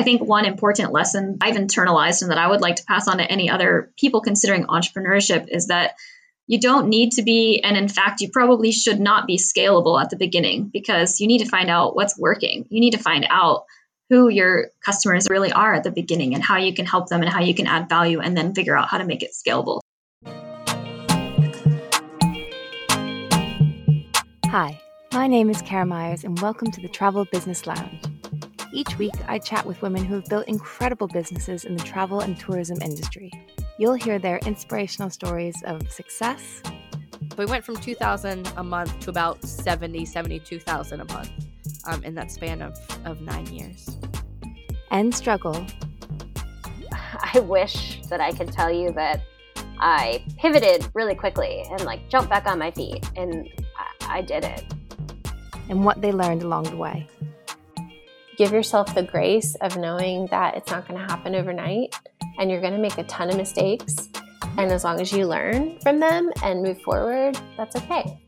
I think one important lesson I've internalized and that I would like to pass on to any other people considering entrepreneurship is that you don't need to be, and in fact, you probably should not be scalable at the beginning because you need to find out what's working. You need to find out who your customers really are at the beginning and how you can help them and how you can add value and then figure out how to make it scalable. Hi, my name is Kara Myers, and welcome to the Travel Business Lounge. Each week, I chat with women who have built incredible businesses in the travel and tourism industry. You'll hear their inspirational stories of success. We went from 2000 a month to about 70, 72,000 a month um, in that span of, of nine years. And struggle. I wish that I could tell you that I pivoted really quickly and like jumped back on my feet, and I, I did it. And what they learned along the way give yourself the grace of knowing that it's not going to happen overnight and you're going to make a ton of mistakes. And as long as you learn from them and move forward, that's okay.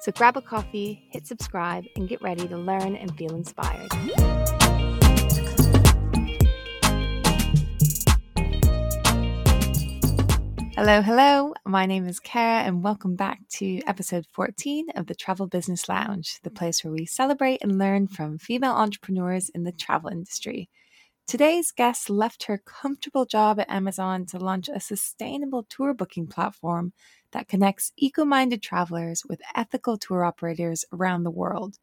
So grab a coffee, hit subscribe, and get ready to learn and feel inspired. Hello, hello. My name is Kara, and welcome back to episode 14 of the Travel Business Lounge, the place where we celebrate and learn from female entrepreneurs in the travel industry. Today's guest left her comfortable job at Amazon to launch a sustainable tour booking platform that connects eco minded travelers with ethical tour operators around the world.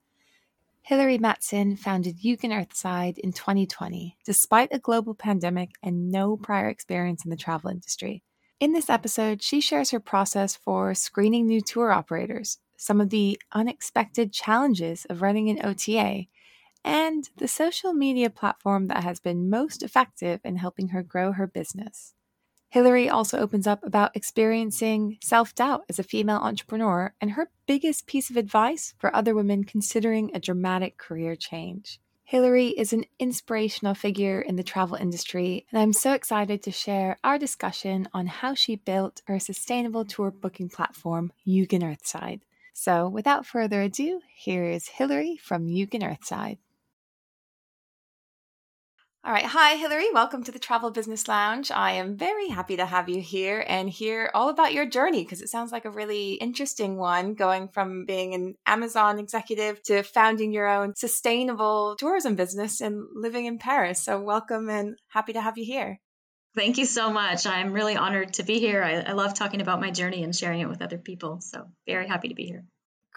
Hilary Matson founded Yugen Earthside in 2020, despite a global pandemic and no prior experience in the travel industry. In this episode, she shares her process for screening new tour operators, some of the unexpected challenges of running an OTA, and the social media platform that has been most effective in helping her grow her business. Hilary also opens up about experiencing self doubt as a female entrepreneur and her biggest piece of advice for other women considering a dramatic career change. Hilary is an inspirational figure in the travel industry, and I'm so excited to share our discussion on how she built her sustainable tour booking platform, Yugen Earthside. So, without further ado, here is Hilary from Yugen Earthside. All right. Hi, Hilary. Welcome to the Travel Business Lounge. I am very happy to have you here and hear all about your journey because it sounds like a really interesting one going from being an Amazon executive to founding your own sustainable tourism business and living in Paris. So, welcome and happy to have you here. Thank you so much. I'm really honored to be here. I, I love talking about my journey and sharing it with other people. So, very happy to be here.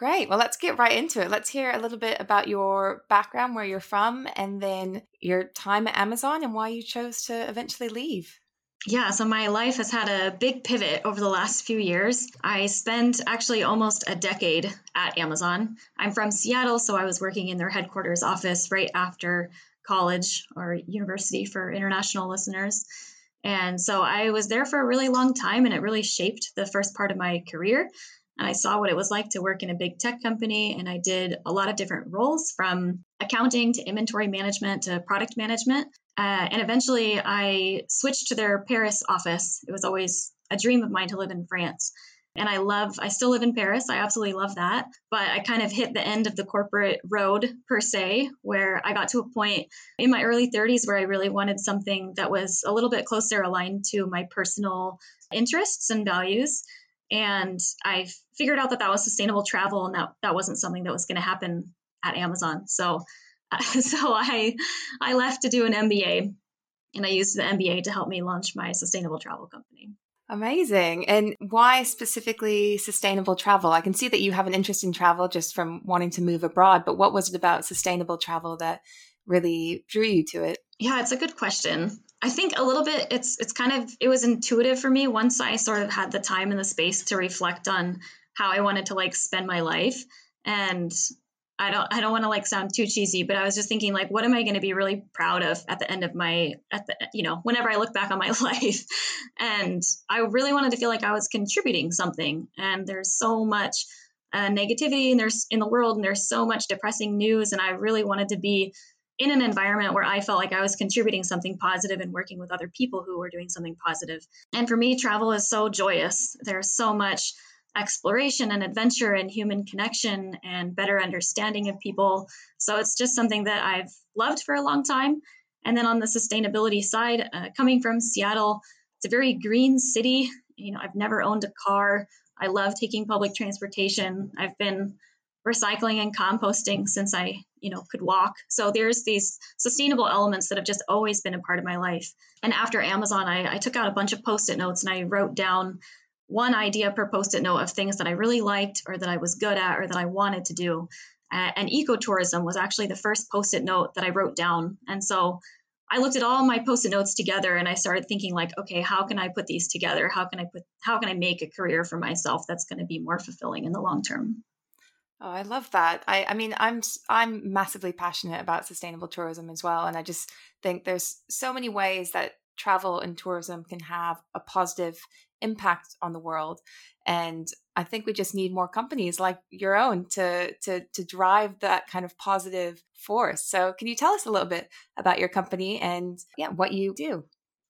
Great. Well, let's get right into it. Let's hear a little bit about your background, where you're from, and then your time at Amazon and why you chose to eventually leave. Yeah, so my life has had a big pivot over the last few years. I spent actually almost a decade at Amazon. I'm from Seattle, so I was working in their headquarters office right after college or university for international listeners. And so I was there for a really long time, and it really shaped the first part of my career and I saw what it was like to work in a big tech company. And I did a lot of different roles from accounting to inventory management to product management. Uh, and eventually I switched to their Paris office. It was always a dream of mine to live in France. And I love, I still live in Paris. I absolutely love that. But I kind of hit the end of the corporate road, per se, where I got to a point in my early 30s where I really wanted something that was a little bit closer aligned to my personal interests and values and I figured out that that was sustainable travel and that that wasn't something that was going to happen at Amazon. So uh, so I I left to do an MBA and I used the MBA to help me launch my sustainable travel company. Amazing. And why specifically sustainable travel? I can see that you have an interest in travel just from wanting to move abroad, but what was it about sustainable travel that really drew you to it? Yeah, it's a good question. I think a little bit it's it's kind of it was intuitive for me once I sort of had the time and the space to reflect on how I wanted to like spend my life. And I don't I don't want to like sound too cheesy but I was just thinking like what am I going to be really proud of at the end of my at the you know whenever I look back on my life? And I really wanted to feel like I was contributing something. And there's so much uh, negativity and there's in the world and there's so much depressing news and I really wanted to be in an environment where I felt like I was contributing something positive and working with other people who were doing something positive. And for me, travel is so joyous. There's so much exploration and adventure and human connection and better understanding of people. So it's just something that I've loved for a long time. And then on the sustainability side, uh, coming from Seattle, it's a very green city. You know, I've never owned a car. I love taking public transportation. I've been recycling and composting since I, you know, could walk. So there's these sustainable elements that have just always been a part of my life. And after Amazon, I, I took out a bunch of post-it notes and I wrote down one idea per post-it note of things that I really liked or that I was good at or that I wanted to do. Uh, and ecotourism was actually the first post-it note that I wrote down. And so I looked at all my post-it notes together and I started thinking like, okay, how can I put these together? How can I put how can I make a career for myself that's going to be more fulfilling in the long term? Oh, I love that. I, I mean, I'm I'm massively passionate about sustainable tourism as well, and I just think there's so many ways that travel and tourism can have a positive impact on the world. And I think we just need more companies like your own to to to drive that kind of positive force. So, can you tell us a little bit about your company and yeah, what you do?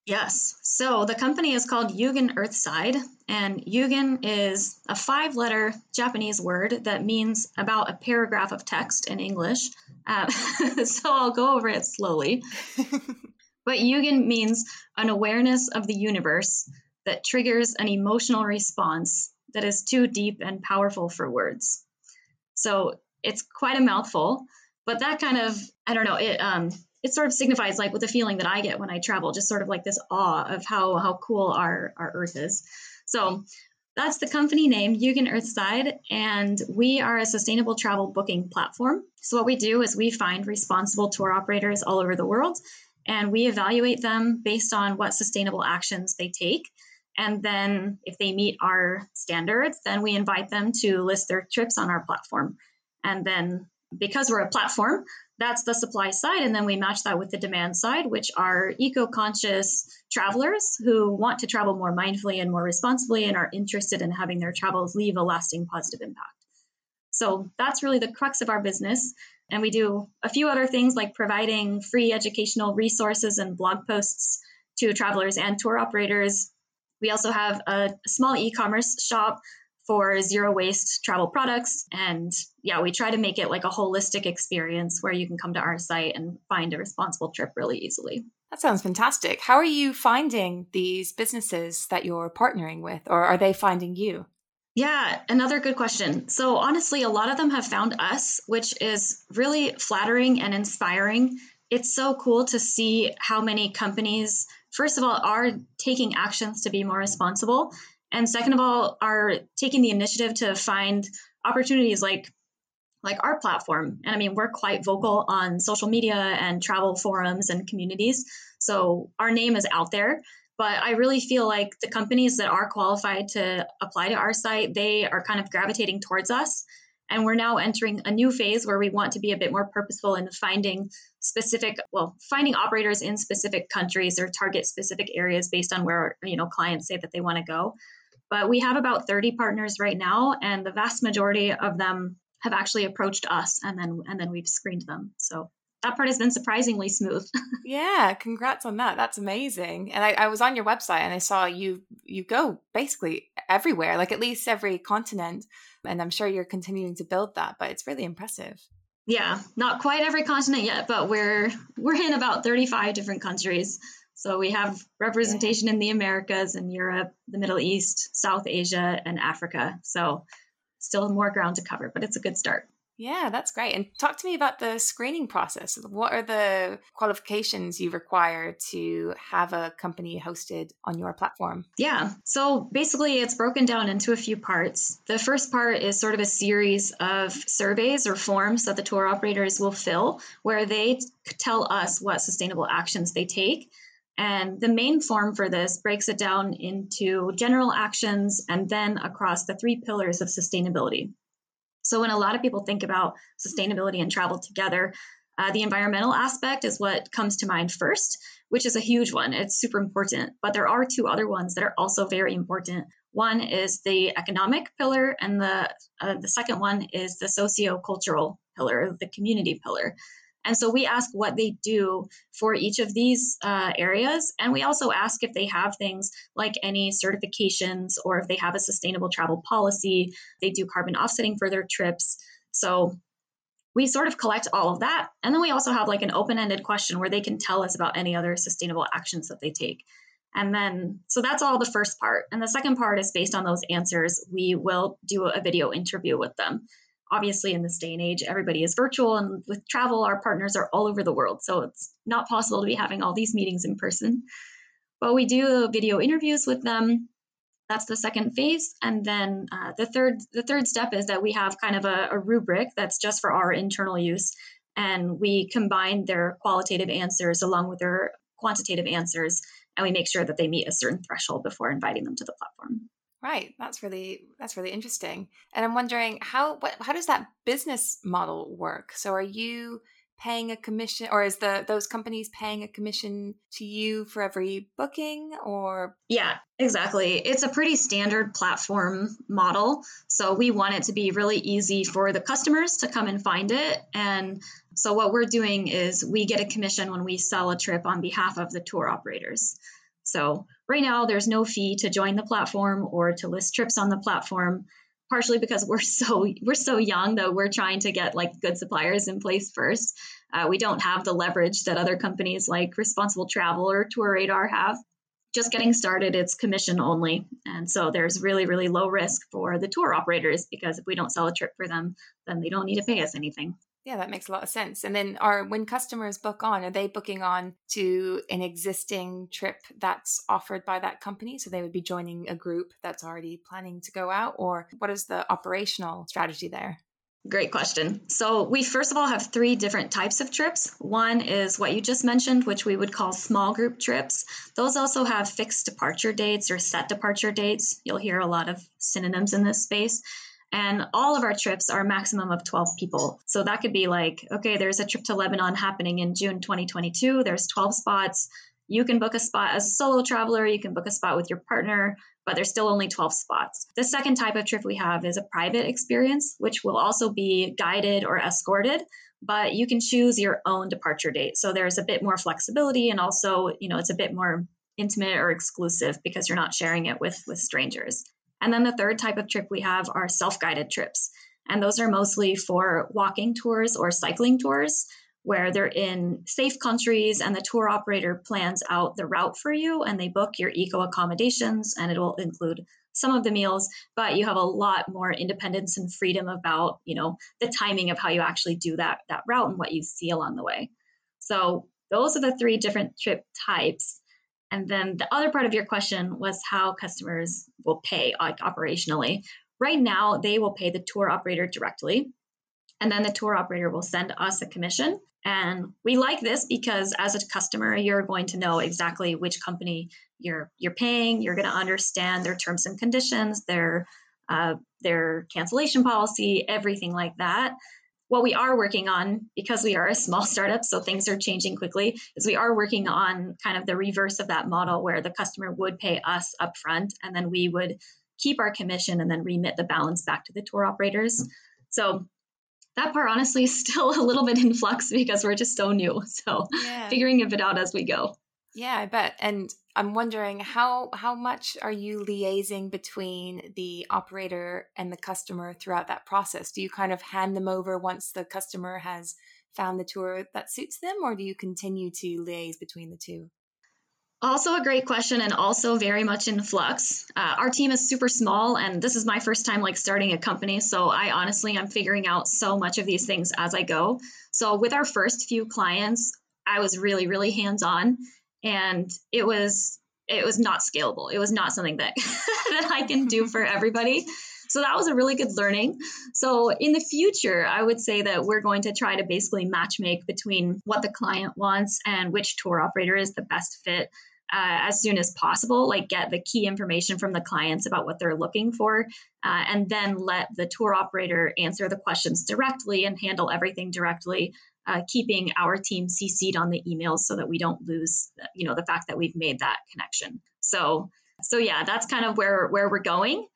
Yes. So the company is called Yugen Earthside, and Yugen is a five letter Japanese word that means about a paragraph of text in English. Uh, so I'll go over it slowly. but Yugen means an awareness of the universe that triggers an emotional response that is too deep and powerful for words. So it's quite a mouthful, but that kind of, I don't know, it, um, it sort of signifies like with the feeling that I get when I travel, just sort of like this awe of how how cool our our Earth is. So that's the company name, Yugen Earthside, and we are a sustainable travel booking platform. So what we do is we find responsible tour operators all over the world, and we evaluate them based on what sustainable actions they take. And then if they meet our standards, then we invite them to list their trips on our platform. And then because we're a platform, that's the supply side. And then we match that with the demand side, which are eco conscious travelers who want to travel more mindfully and more responsibly and are interested in having their travels leave a lasting positive impact. So that's really the crux of our business. And we do a few other things like providing free educational resources and blog posts to travelers and tour operators. We also have a small e commerce shop for zero waste travel products. And yeah, we try to make it like a holistic experience where you can come to our site and find a responsible trip really easily. That sounds fantastic. How are you finding these businesses that you're partnering with, or are they finding you? Yeah, another good question. So, honestly, a lot of them have found us, which is really flattering and inspiring. It's so cool to see how many companies, first of all, are taking actions to be more responsible and second of all are taking the initiative to find opportunities like like our platform. And i mean we're quite vocal on social media and travel forums and communities. So our name is out there. But i really feel like the companies that are qualified to apply to our site they are kind of gravitating towards us. And we're now entering a new phase where we want to be a bit more purposeful in finding specific well finding operators in specific countries or target specific areas based on where you know clients say that they want to go but we have about 30 partners right now, and the vast majority of them have actually approached us, and then and then we've screened them. So that part has been surprisingly smooth. yeah, congrats on that. That's amazing. And I, I, was on your website and I saw you you go basically everywhere, like at least every continent. And I'm sure you're continuing to build that, but it's really impressive. Yeah, not quite every continent yet, but we're we're in about 35 different countries. So we have representation in the Americas and Europe, the Middle East, South Asia, and Africa. So still more ground to cover, but it's a good start. Yeah, that's great. And talk to me about the screening process. What are the qualifications you require to have a company hosted on your platform? Yeah. So basically, it's broken down into a few parts. The first part is sort of a series of surveys or forms that the tour operators will fill where they tell us what sustainable actions they take. And the main form for this breaks it down into general actions and then across the three pillars of sustainability. So, when a lot of people think about sustainability and travel together, uh, the environmental aspect is what comes to mind first, which is a huge one. It's super important. But there are two other ones that are also very important. One is the economic pillar, and the uh, the second one is the socio-cultural pillar, the community pillar. And so we ask what they do for each of these uh, areas. And we also ask if they have things like any certifications or if they have a sustainable travel policy, they do carbon offsetting for their trips. So we sort of collect all of that. And then we also have like an open ended question where they can tell us about any other sustainable actions that they take. And then, so that's all the first part. And the second part is based on those answers, we will do a video interview with them. Obviously, in this day and age, everybody is virtual, and with travel, our partners are all over the world. So it's not possible to be having all these meetings in person. But we do video interviews with them. That's the second phase, and then uh, the third the third step is that we have kind of a, a rubric that's just for our internal use, and we combine their qualitative answers along with their quantitative answers and we make sure that they meet a certain threshold before inviting them to the platform. Right. That's really that's really interesting. And I'm wondering how what how does that business model work? So are you paying a commission or is the those companies paying a commission to you for every booking or yeah exactly it's a pretty standard platform model so we want it to be really easy for the customers to come and find it and so what we're doing is we get a commission when we sell a trip on behalf of the tour operators so right now there's no fee to join the platform or to list trips on the platform partially because we're so we're so young that we're trying to get like good suppliers in place first. Uh, we don't have the leverage that other companies like Responsible Travel or TourRadar have. Just getting started, it's commission only, and so there's really really low risk for the tour operators because if we don't sell a trip for them, then they don't need to pay us anything. Yeah, that makes a lot of sense. And then are when customers book on, are they booking on to an existing trip that's offered by that company? So they would be joining a group that's already planning to go out or what is the operational strategy there? Great question. So, we first of all have three different types of trips. One is what you just mentioned, which we would call small group trips. Those also have fixed departure dates or set departure dates. You'll hear a lot of synonyms in this space. And all of our trips are a maximum of 12 people. So that could be like, okay, there's a trip to Lebanon happening in June 2022. There's 12 spots. You can book a spot as a solo traveler, you can book a spot with your partner, but there's still only 12 spots. The second type of trip we have is a private experience, which will also be guided or escorted, but you can choose your own departure date. So there's a bit more flexibility and also, you know, it's a bit more intimate or exclusive because you're not sharing it with with strangers. And then the third type of trip we have are self guided trips. And those are mostly for walking tours or cycling tours where they're in safe countries and the tour operator plans out the route for you and they book your eco accommodations and it will include some of the meals. But you have a lot more independence and freedom about you know the timing of how you actually do that that route and what you see along the way. So those are the three different trip types and then the other part of your question was how customers will pay like operationally. Right now, they will pay the tour operator directly, and then the tour operator will send us a commission. And we like this because as a customer, you're going to know exactly which company you're you're paying. You're going to understand their terms and conditions, their uh, their cancellation policy, everything like that what we are working on, because we are a small startup, so things are changing quickly, is we are working on kind of the reverse of that model where the customer would pay us upfront and then we would keep our commission and then remit the balance back to the tour operators. So that part honestly is still a little bit in flux because we're just so new. So yeah. figuring a bit out as we go. Yeah, I bet. And I'm wondering how how much are you liaising between the operator and the customer throughout that process? Do you kind of hand them over once the customer has found the tour that suits them, or do you continue to liaise between the two? Also, a great question, and also very much in flux. Uh, our team is super small, and this is my first time like starting a company. So I honestly I'm figuring out so much of these things as I go. So with our first few clients, I was really, really hands on and it was it was not scalable. It was not something that that I can do for everybody. So that was a really good learning. So in the future, I would say that we're going to try to basically match make between what the client wants and which tour operator is the best fit uh, as soon as possible, like get the key information from the clients about what they're looking for, uh, and then let the tour operator answer the questions directly and handle everything directly uh, keeping our team CC'd on the emails so that we don't lose, you know, the fact that we've made that connection. So, so yeah, that's kind of where where we're going.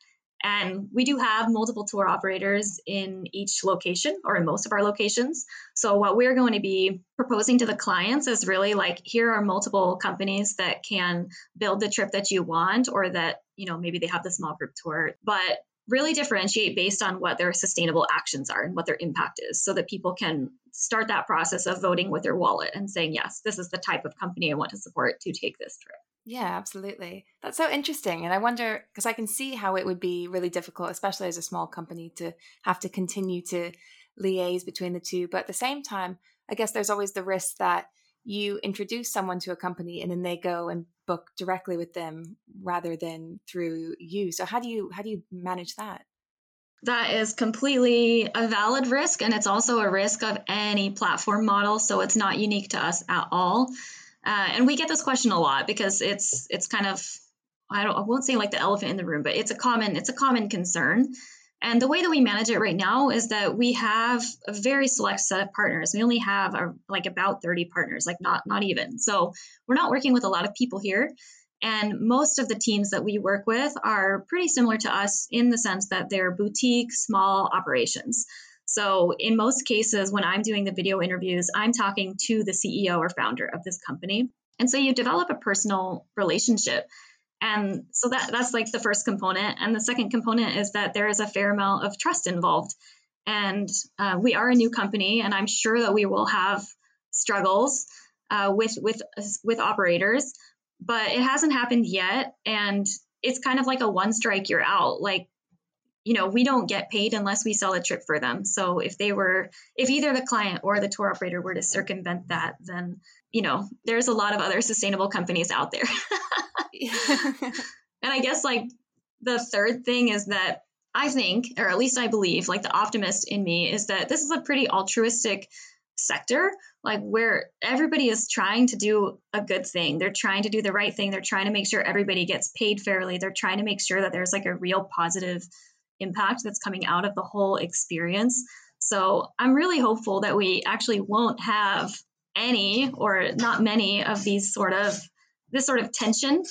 And we do have multiple tour operators in each location or in most of our locations. So, what we're going to be proposing to the clients is really like here are multiple companies that can build the trip that you want, or that, you know, maybe they have the small group tour, but really differentiate based on what their sustainable actions are and what their impact is so that people can start that process of voting with their wallet and saying, yes, this is the type of company I want to support to take this trip. Yeah, absolutely. That's so interesting. And I wonder, because I can see how it would be really difficult, especially as a small company, to have to continue to liaise between the two. But at the same time, I guess there's always the risk that you introduce someone to a company and then they go and book directly with them rather than through you. So how do you how do you manage that? That is completely a valid risk and it's also a risk of any platform model, so it's not unique to us at all. Uh, and we get this question a lot because it's it's kind of I don't I won't say like the elephant in the room, but it's a common it's a common concern. And the way that we manage it right now is that we have a very select set of partners. We only have a, like about 30 partners, like not not even. So we're not working with a lot of people here. And most of the teams that we work with are pretty similar to us in the sense that they're boutique, small operations. So in most cases, when I'm doing the video interviews, I'm talking to the CEO or founder of this company. And so you develop a personal relationship. And so that that's like the first component. And the second component is that there is a fair amount of trust involved. And uh, we are a new company, and I'm sure that we will have struggles uh, with with with operators, but it hasn't happened yet. And it's kind of like a one strike, you're out. Like you know, we don't get paid unless we sell a trip for them. So if they were, if either the client or the tour operator were to circumvent that, then, you know, there's a lot of other sustainable companies out there. and I guess like the third thing is that I think, or at least I believe, like the optimist in me is that this is a pretty altruistic sector, like where everybody is trying to do a good thing. They're trying to do the right thing. They're trying to make sure everybody gets paid fairly. They're trying to make sure that there's like a real positive impact that's coming out of the whole experience. So I'm really hopeful that we actually won't have any or not many of these sort of this sort of tension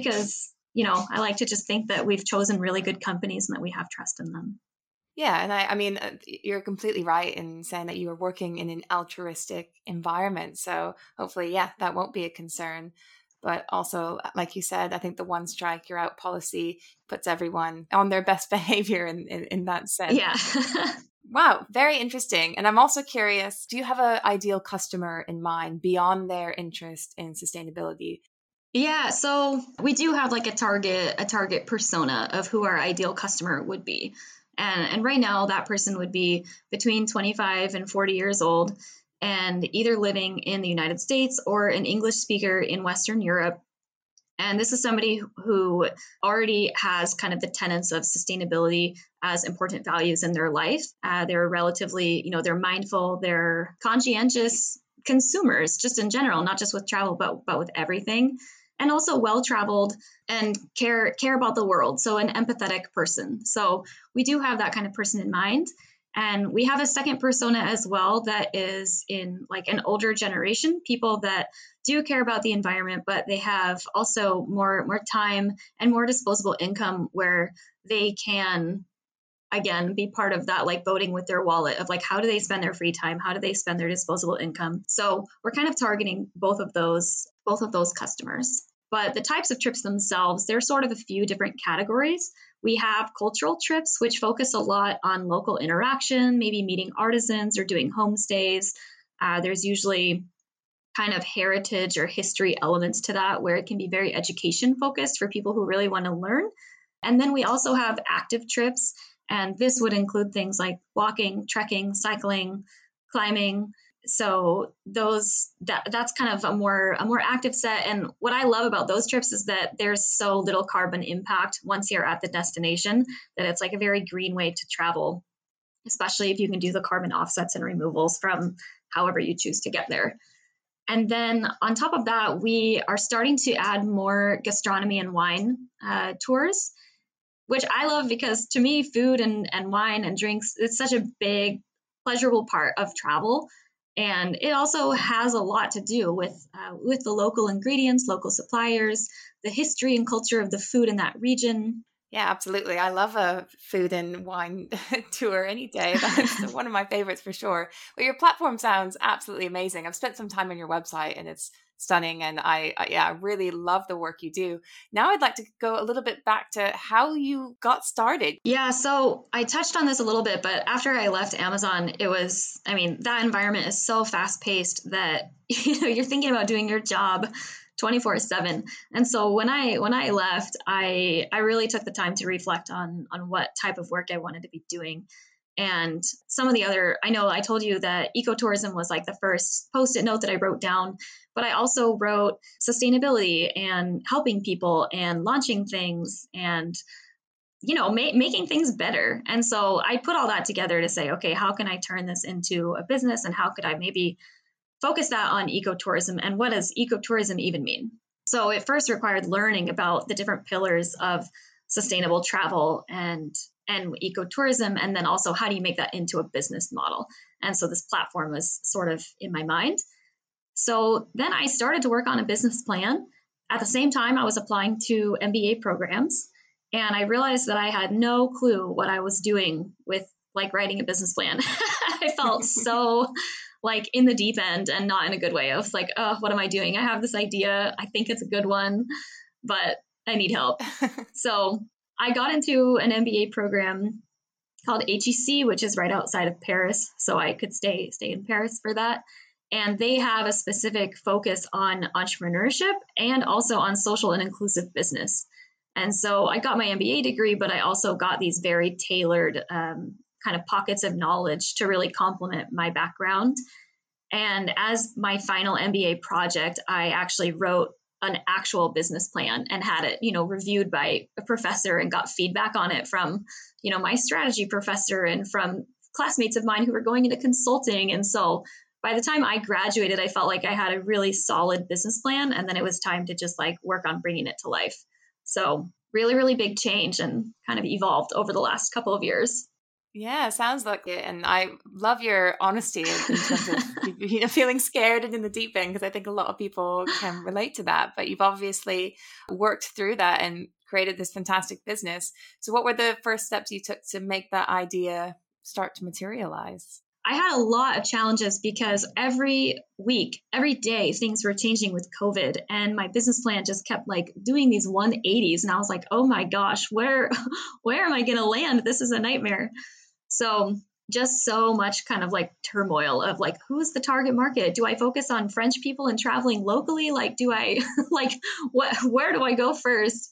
because you know I like to just think that we've chosen really good companies and that we have trust in them. Yeah, and I, I mean, uh, you're completely right in saying that you are working in an altruistic environment. So hopefully, yeah, that won't be a concern but also like you said i think the one strike you're out policy puts everyone on their best behavior in, in, in that sense yeah wow very interesting and i'm also curious do you have an ideal customer in mind beyond their interest in sustainability yeah so we do have like a target a target persona of who our ideal customer would be and, and right now that person would be between 25 and 40 years old and either living in the United States or an English speaker in Western Europe. And this is somebody who already has kind of the tenets of sustainability as important values in their life. Uh, they're relatively, you know, they're mindful, they're conscientious consumers just in general, not just with travel, but but with everything. And also well traveled and care care about the world. So an empathetic person. So we do have that kind of person in mind. And we have a second persona as well that is in like an older generation, people that do care about the environment, but they have also more more time and more disposable income where they can again be part of that like voting with their wallet of like how do they spend their free time? How do they spend their disposable income? So we're kind of targeting both of those both of those customers. But the types of trips themselves there's sort of a few different categories. We have cultural trips, which focus a lot on local interaction, maybe meeting artisans or doing homestays. Uh, there's usually kind of heritage or history elements to that where it can be very education focused for people who really want to learn. And then we also have active trips, and this would include things like walking, trekking, cycling, climbing, so those that that's kind of a more a more active set. And what i love about those trips is that there's so little carbon impact once you're at the destination that it's like a very green way to travel especially if you can do the carbon offsets and removals from however you choose to get there. And then on top of that we are starting to add more gastronomy and wine uh, tours which i love because to me food and, and wine and drinks it's such a big pleasurable part of travel and it also has a lot to do with uh, with the local ingredients, local suppliers, the history and culture of the food in that region. Yeah, absolutely. I love a food and wine tour any day. That's one of my favorites for sure. But your platform sounds absolutely amazing. I've spent some time on your website and it's stunning and I, yeah, I really love the work you do. Now I'd like to go a little bit back to how you got started. Yeah, so I touched on this a little bit, but after I left Amazon, it was I mean, that environment is so fast-paced that you know, you're thinking about doing your job 24 7 and so when i when i left i i really took the time to reflect on on what type of work i wanted to be doing and some of the other i know i told you that ecotourism was like the first post-it note that i wrote down but i also wrote sustainability and helping people and launching things and you know ma- making things better. And so i put all that together to say okay how can i turn this into a business and how could i maybe focus that on ecotourism and what does ecotourism even mean? So it first required learning about the different pillars of sustainable travel and and ecotourism and then also how do you make that into a business model? And so this platform was sort of in my mind so then i started to work on a business plan at the same time i was applying to mba programs and i realized that i had no clue what i was doing with like writing a business plan i felt so like in the deep end and not in a good way. I was like, oh, what am I doing? I have this idea. I think it's a good one, but I need help. so I got into an MBA program called HEC, which is right outside of Paris. So I could stay stay in Paris for that. And they have a specific focus on entrepreneurship and also on social and inclusive business. And so I got my MBA degree, but I also got these very tailored um, kind of pockets of knowledge to really complement my background. And as my final MBA project, I actually wrote an actual business plan and had it, you know, reviewed by a professor and got feedback on it from, you know, my strategy professor and from classmates of mine who were going into consulting. And so by the time I graduated, I felt like I had a really solid business plan. And then it was time to just like work on bringing it to life. So, really, really big change and kind of evolved over the last couple of years. Yeah, sounds like it, and I love your honesty in, terms of you know feeling scared and in the deep end because I think a lot of people can relate to that. But you've obviously worked through that and created this fantastic business. So, what were the first steps you took to make that idea start to materialize? I had a lot of challenges because every week, every day, things were changing with COVID, and my business plan just kept like doing these 180s, and I was like, "Oh my gosh, where, where am I going to land? This is a nightmare." So just so much kind of like turmoil of like who's the target market do i focus on french people and traveling locally like do i like what where do i go first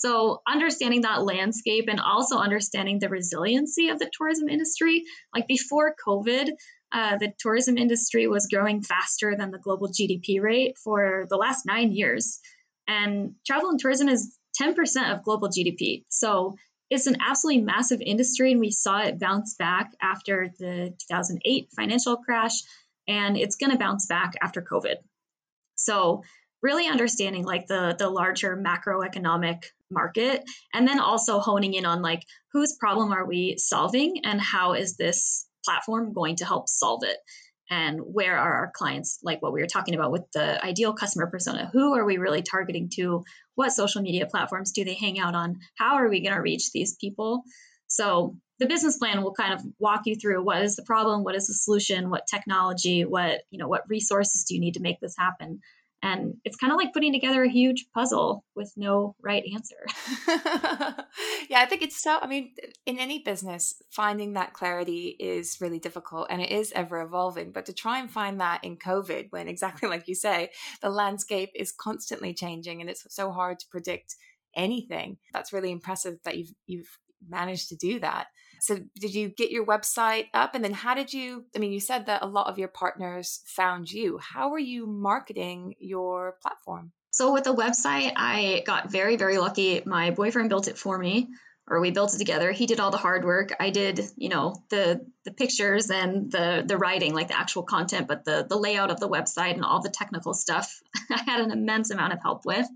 so understanding that landscape and also understanding the resiliency of the tourism industry like before covid uh, the tourism industry was growing faster than the global gdp rate for the last nine years and travel and tourism is 10% of global gdp so it's an absolutely massive industry, and we saw it bounce back after the 2008 financial crash, and it's going to bounce back after COVID. So, really understanding like the the larger macroeconomic market, and then also honing in on like whose problem are we solving, and how is this platform going to help solve it? And where are our clients like what we were talking about with the ideal customer persona? Who are we really targeting to? What social media platforms do they hang out on? How are we going to reach these people? So the business plan will kind of walk you through what is the problem what is the solution what technology what you know what resources do you need to make this happen and it's kind of like putting together a huge puzzle with no right answer. yeah, I think it's so, I mean, in any business, finding that clarity is really difficult and it is ever evolving. But to try and find that in COVID, when exactly like you say, the landscape is constantly changing and it's so hard to predict anything, that's really impressive that you've, you've managed to do that. So, did you get your website up? And then, how did you? I mean, you said that a lot of your partners found you. How were you marketing your platform? So, with the website, I got very, very lucky. My boyfriend built it for me, or we built it together. He did all the hard work. I did, you know, the the pictures and the the writing, like the actual content, but the the layout of the website and all the technical stuff, I had an immense amount of help with.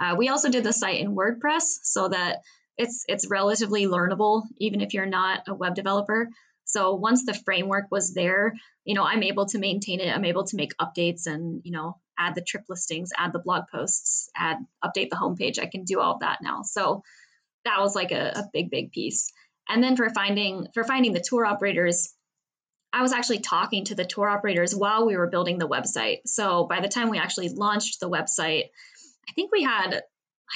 Uh, we also did the site in WordPress so that it's it's relatively learnable even if you're not a web developer so once the framework was there you know i'm able to maintain it i'm able to make updates and you know add the trip listings add the blog posts add update the homepage i can do all of that now so that was like a, a big, big piece. And then for finding for finding the tour operators, I was actually talking to the tour operators while we were building the website. So by the time we actually launched the website, I think we had,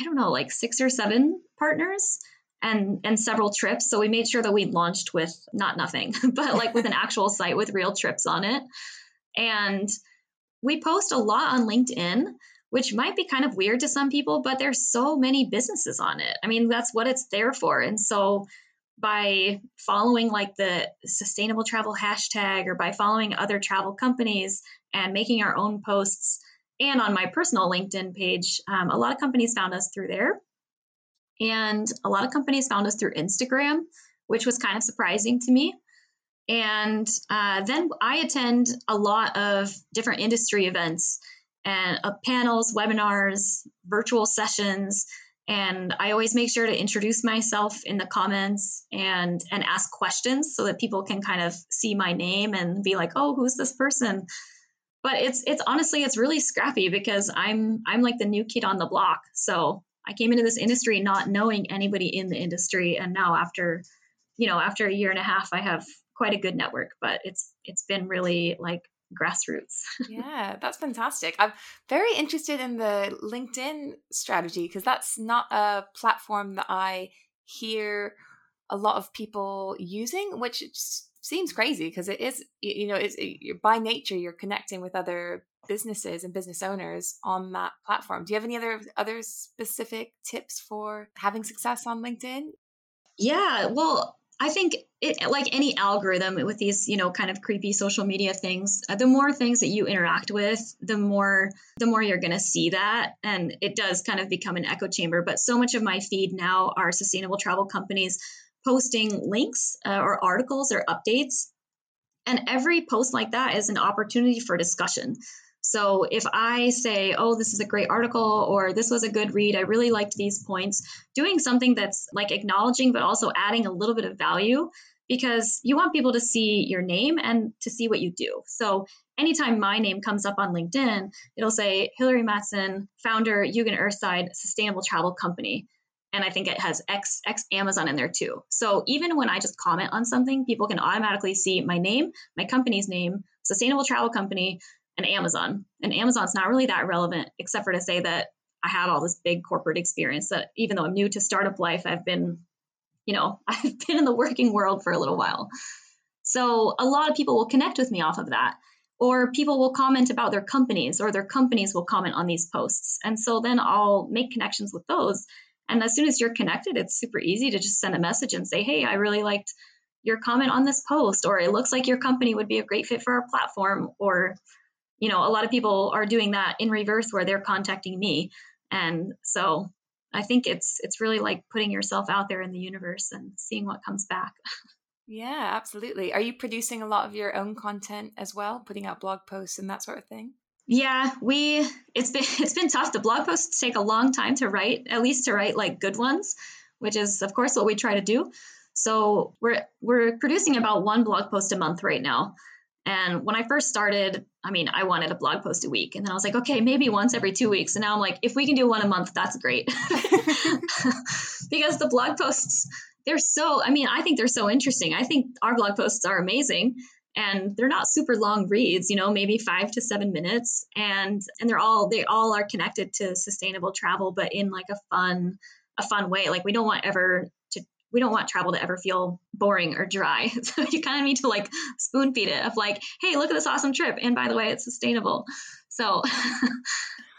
I don't know, like six or seven partners and and several trips. So we made sure that we launched with not nothing, but like with an actual site with real trips on it. And we post a lot on LinkedIn, which might be kind of weird to some people, but there's so many businesses on it. I mean, that's what it's there for. And so by following like the sustainable travel hashtag or by following other travel companies and making our own posts and on my personal linkedin page um, a lot of companies found us through there. And a lot of companies found us through instagram which was kind of surprising to me. And uh, then i attend a lot of different industry events and uh, panels webinars virtual sessions and i always make sure to introduce myself in the comments and and ask questions so that people can kind of see my name and be like oh who's this person but it's it's honestly it's really scrappy because i'm i'm like the new kid on the block so i came into this industry not knowing anybody in the industry and now after you know after a year and a half i have quite a good network but it's it's been really like grassroots. yeah, that's fantastic. I'm very interested in the LinkedIn strategy because that's not a platform that I hear a lot of people using, which seems crazy because it is, you know, it's it, by nature you're connecting with other businesses and business owners on that platform. Do you have any other other specific tips for having success on LinkedIn? Yeah, well, I think it like any algorithm with these, you know, kind of creepy social media things, uh, the more things that you interact with, the more the more you're going to see that and it does kind of become an echo chamber, but so much of my feed now are sustainable travel companies posting links uh, or articles or updates. And every post like that is an opportunity for discussion. So if I say, oh, this is a great article or this was a good read, I really liked these points, doing something that's like acknowledging, but also adding a little bit of value because you want people to see your name and to see what you do. So anytime my name comes up on LinkedIn, it'll say Hilary Matson, founder, Yugen Earthside Sustainable Travel Company. And I think it has X, X Amazon in there too. So even when I just comment on something, people can automatically see my name, my company's name, Sustainable Travel Company, and Amazon. And Amazon's not really that relevant, except for to say that I have all this big corporate experience that even though I'm new to startup life, I've been, you know, I've been in the working world for a little while. So a lot of people will connect with me off of that. Or people will comment about their companies, or their companies will comment on these posts. And so then I'll make connections with those. And as soon as you're connected, it's super easy to just send a message and say, hey, I really liked your comment on this post, or it looks like your company would be a great fit for our platform, or you know, a lot of people are doing that in reverse where they're contacting me. And so I think it's it's really like putting yourself out there in the universe and seeing what comes back. Yeah, absolutely. Are you producing a lot of your own content as well, putting out blog posts and that sort of thing? Yeah, we it's been it's been tough. The blog posts take a long time to write, at least to write like good ones, which is of course what we try to do. So we're we're producing about one blog post a month right now. And when I first started, I mean, I wanted a blog post a week. And then I was like, okay, maybe once every two weeks. And now I'm like, if we can do one a month, that's great. because the blog posts, they're so, I mean, I think they're so interesting. I think our blog posts are amazing and they're not super long reads you know maybe five to seven minutes and and they're all they all are connected to sustainable travel but in like a fun a fun way like we don't want ever to we don't want travel to ever feel boring or dry. So you kind of need to like spoon feed it of like, hey, look at this awesome trip. And by the way, it's sustainable. So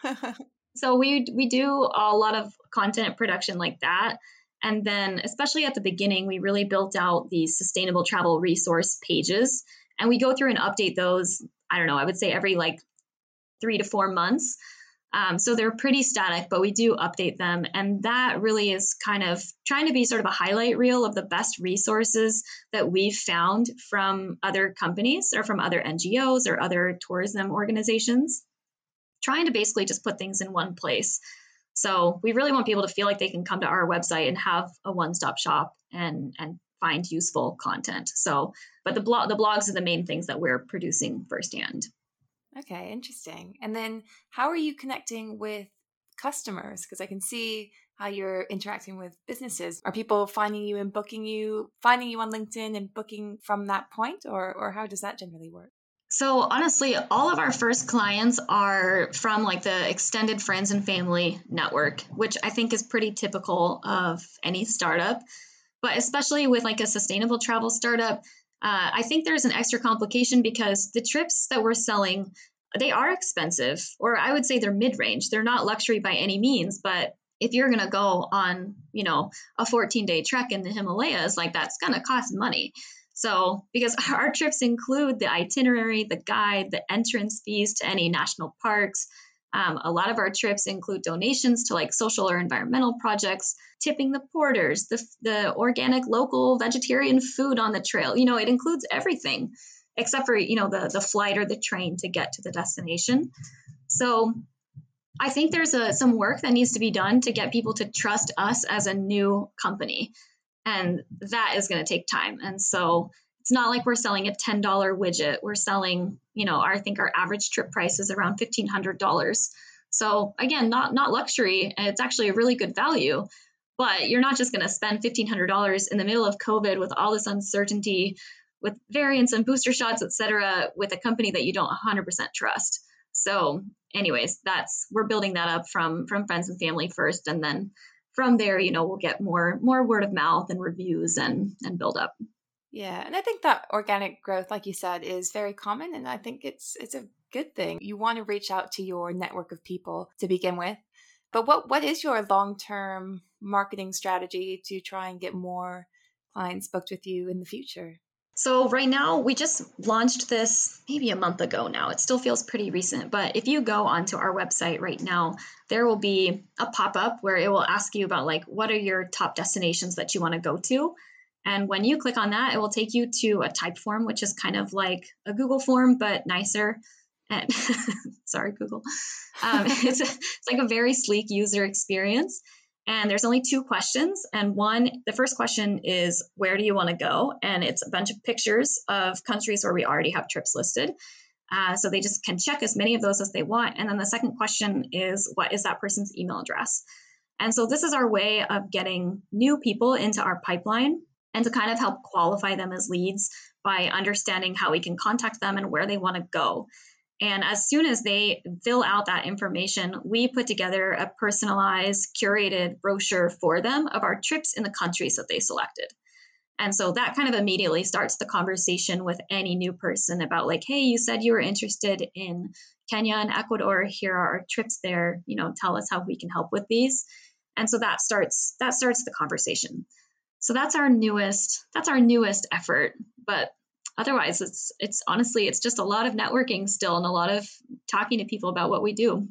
so we we do a lot of content production like that. And then especially at the beginning, we really built out these sustainable travel resource pages. And we go through and update those, I don't know, I would say every like three to four months um, so they're pretty static, but we do update them. And that really is kind of trying to be sort of a highlight reel of the best resources that we've found from other companies or from other NGOs or other tourism organizations, trying to basically just put things in one place. So we really want people to feel like they can come to our website and have a one-stop shop and and find useful content. So, but the blog the blogs are the main things that we're producing firsthand. Okay, interesting. And then how are you connecting with customers? Because I can see how you're interacting with businesses. Are people finding you and booking you, finding you on LinkedIn and booking from that point, or or how does that generally work? So honestly, all of our first clients are from like the extended friends and family network, which I think is pretty typical of any startup. But especially with like a sustainable travel startup, uh, I think there's an extra complication because the trips that we're selling, they are expensive, or I would say they're mid-range. They're not luxury by any means, but if you're going to go on, you know, a 14-day trek in the Himalayas, like that's going to cost money. So, because our trips include the itinerary, the guide, the entrance fees to any national parks. Um, a lot of our trips include donations to like social or environmental projects, tipping the porters, the, the organic local vegetarian food on the trail. You know, it includes everything except for, you know, the, the flight or the train to get to the destination. So I think there's a, some work that needs to be done to get people to trust us as a new company and that is going to take time. And so it's not like we're selling a $10 widget. We're selling you know our, i think our average trip price is around $1500 so again not not luxury it's actually a really good value but you're not just going to spend $1500 in the middle of covid with all this uncertainty with variants and booster shots et cetera with a company that you don't 100% trust. So anyways that's we're building that up from from friends and family first and then from there, you know, we'll get more more word of mouth and reviews and and build up. Yeah, and I think that organic growth, like you said, is very common, and I think it's it's a good thing. You want to reach out to your network of people to begin with, but what what is your long term marketing strategy to try and get more clients booked with you in the future? So, right now, we just launched this maybe a month ago now. It still feels pretty recent, but if you go onto our website right now, there will be a pop up where it will ask you about, like, what are your top destinations that you want to go to? And when you click on that, it will take you to a Typeform, which is kind of like a Google form, but nicer. And sorry, Google. Um, it's, a, it's like a very sleek user experience. And there's only two questions. And one, the first question is, where do you want to go? And it's a bunch of pictures of countries where we already have trips listed. Uh, so they just can check as many of those as they want. And then the second question is, what is that person's email address? And so this is our way of getting new people into our pipeline and to kind of help qualify them as leads by understanding how we can contact them and where they want to go. And as soon as they fill out that information, we put together a personalized, curated brochure for them of our trips in the countries that they selected. And so that kind of immediately starts the conversation with any new person about, like, hey, you said you were interested in Kenya and Ecuador. Here are our trips there. You know, tell us how we can help with these. And so that starts that starts the conversation. So that's our newest that's our newest effort. But otherwise it's it's honestly it's just a lot of networking still and a lot of talking to people about what we do.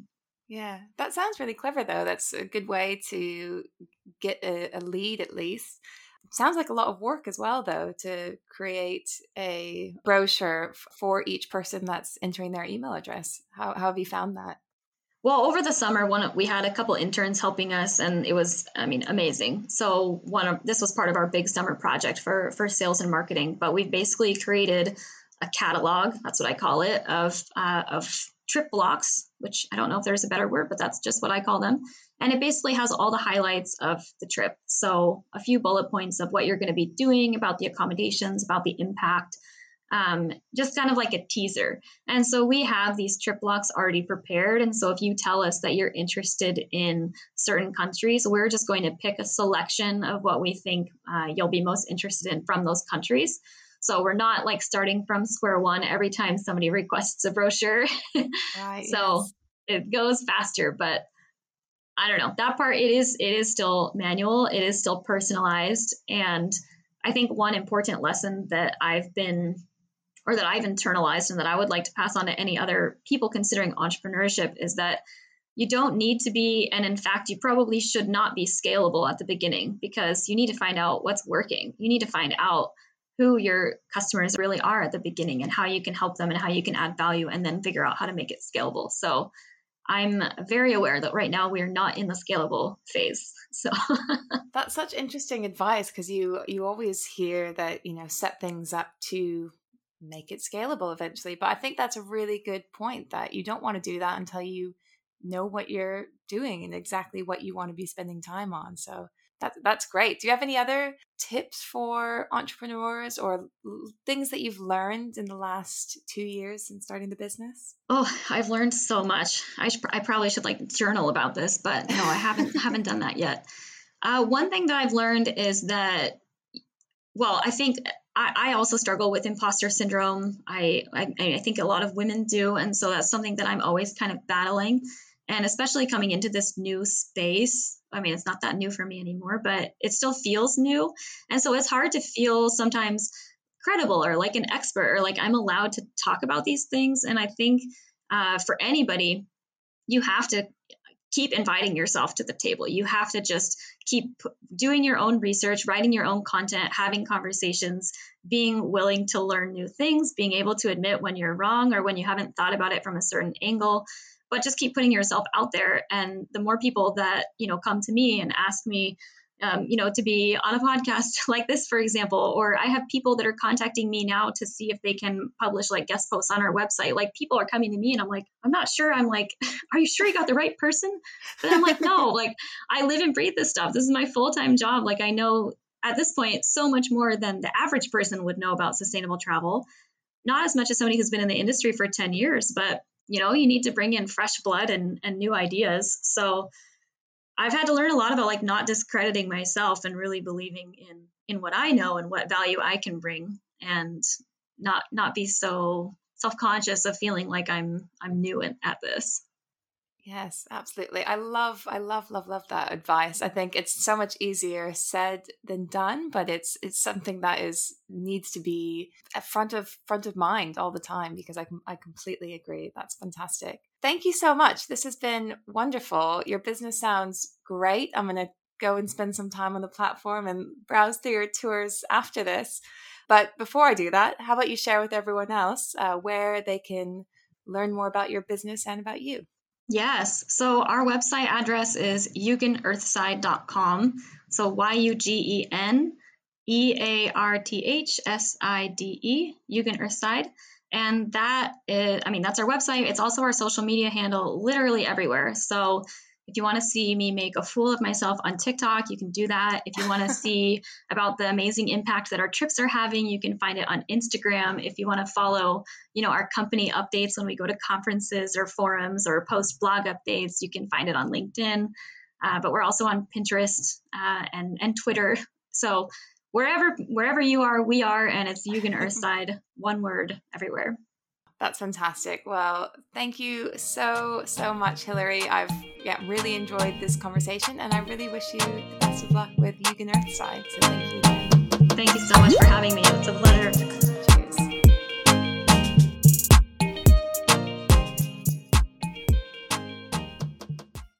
Yeah that sounds really clever though. That's a good way to get a, a lead at least. Sounds like a lot of work as well though to create a brochure for each person that's entering their email address. How, how have you found that well, over the summer, one we had a couple interns helping us, and it was, I mean, amazing. So one of this was part of our big summer project for for sales and marketing. But we've basically created a catalog. That's what I call it of uh, of trip blocks, which I don't know if there's a better word, but that's just what I call them. And it basically has all the highlights of the trip. So a few bullet points of what you're going to be doing, about the accommodations, about the impact, um, just kind of like a teaser. And so we have these trip blocks already prepared. And so if you tell us that you're interested in certain countries, we're just going to pick a selection of what we think uh, you'll be most interested in from those countries. So we're not like starting from square one every time somebody requests a brochure. Right, so yes. it goes faster, but I don't know. That part it is it is still manual, it is still personalized and I think one important lesson that I've been or that I've internalized and that I would like to pass on to any other people considering entrepreneurship is that you don't need to be, and in fact, you probably should not be scalable at the beginning because you need to find out what's working. You need to find out who your customers really are at the beginning and how you can help them and how you can add value and then figure out how to make it scalable. So I'm very aware that right now we are not in the scalable phase. So that's such interesting advice because you you always hear that you know set things up to make it scalable eventually. But I think that's a really good point that you don't want to do that until you know what you're doing and exactly what you want to be spending time on. So that, that's great. Do you have any other tips for entrepreneurs or things that you've learned in the last two years since starting the business? Oh, I've learned so much. I, I probably should like journal about this, but no, I haven't haven't done that yet. Uh, one thing that I've learned is that, well, I think I, I also struggle with imposter syndrome. I, I, I think a lot of women do, and so that's something that I'm always kind of battling. And especially coming into this new space, I mean, it's not that new for me anymore, but it still feels new. And so it's hard to feel sometimes credible or like an expert or like I'm allowed to talk about these things. And I think uh, for anybody, you have to keep inviting yourself to the table. You have to just keep doing your own research, writing your own content, having conversations, being willing to learn new things, being able to admit when you're wrong or when you haven't thought about it from a certain angle but just keep putting yourself out there and the more people that you know come to me and ask me um, you know to be on a podcast like this for example or i have people that are contacting me now to see if they can publish like guest posts on our website. Like people are coming to me and i'm like i'm not sure. I'm like are you sure you got the right person? But i'm like no like i live and breathe this stuff. This is my full-time job. Like i know at this point so much more than the average person would know about sustainable travel. Not as much as somebody who's been in the industry for 10 years but you know you need to bring in fresh blood and, and new ideas. So i've had to learn a lot about like not discrediting myself and really believing in in what i know and what value i can bring and not not be so self-conscious of feeling like i'm i'm new at, this Yes, absolutely. I love, I love, love, love that advice. I think it's so much easier said than done, but it's it's something that is needs to be at front of front of mind all the time because I I completely agree. That's fantastic. Thank you so much. This has been wonderful. Your business sounds great. I'm going to go and spend some time on the platform and browse through your tours after this. But before I do that, how about you share with everyone else uh, where they can learn more about your business and about you? Yes. So our website address is yugenearthside.com. So Y U G E N E A R T H S I D E, Yugen Earthside. And that is, I mean, that's our website. It's also our social media handle, literally everywhere. So if you want to see me make a fool of myself on TikTok, you can do that. If you want to see about the amazing impact that our trips are having, you can find it on Instagram. If you want to follow, you know, our company updates when we go to conferences or forums or post blog updates, you can find it on LinkedIn. Uh, but we're also on Pinterest uh, and and Twitter. So wherever wherever you are, we are, and it's Yugen Earthside, one word everywhere. That's fantastic. Well, thank you so, so much, Hilary. I've yeah, really enjoyed this conversation and I really wish you the best of luck with Yugen Earthside. So thank you. Thank you so much for having me. It's a pleasure.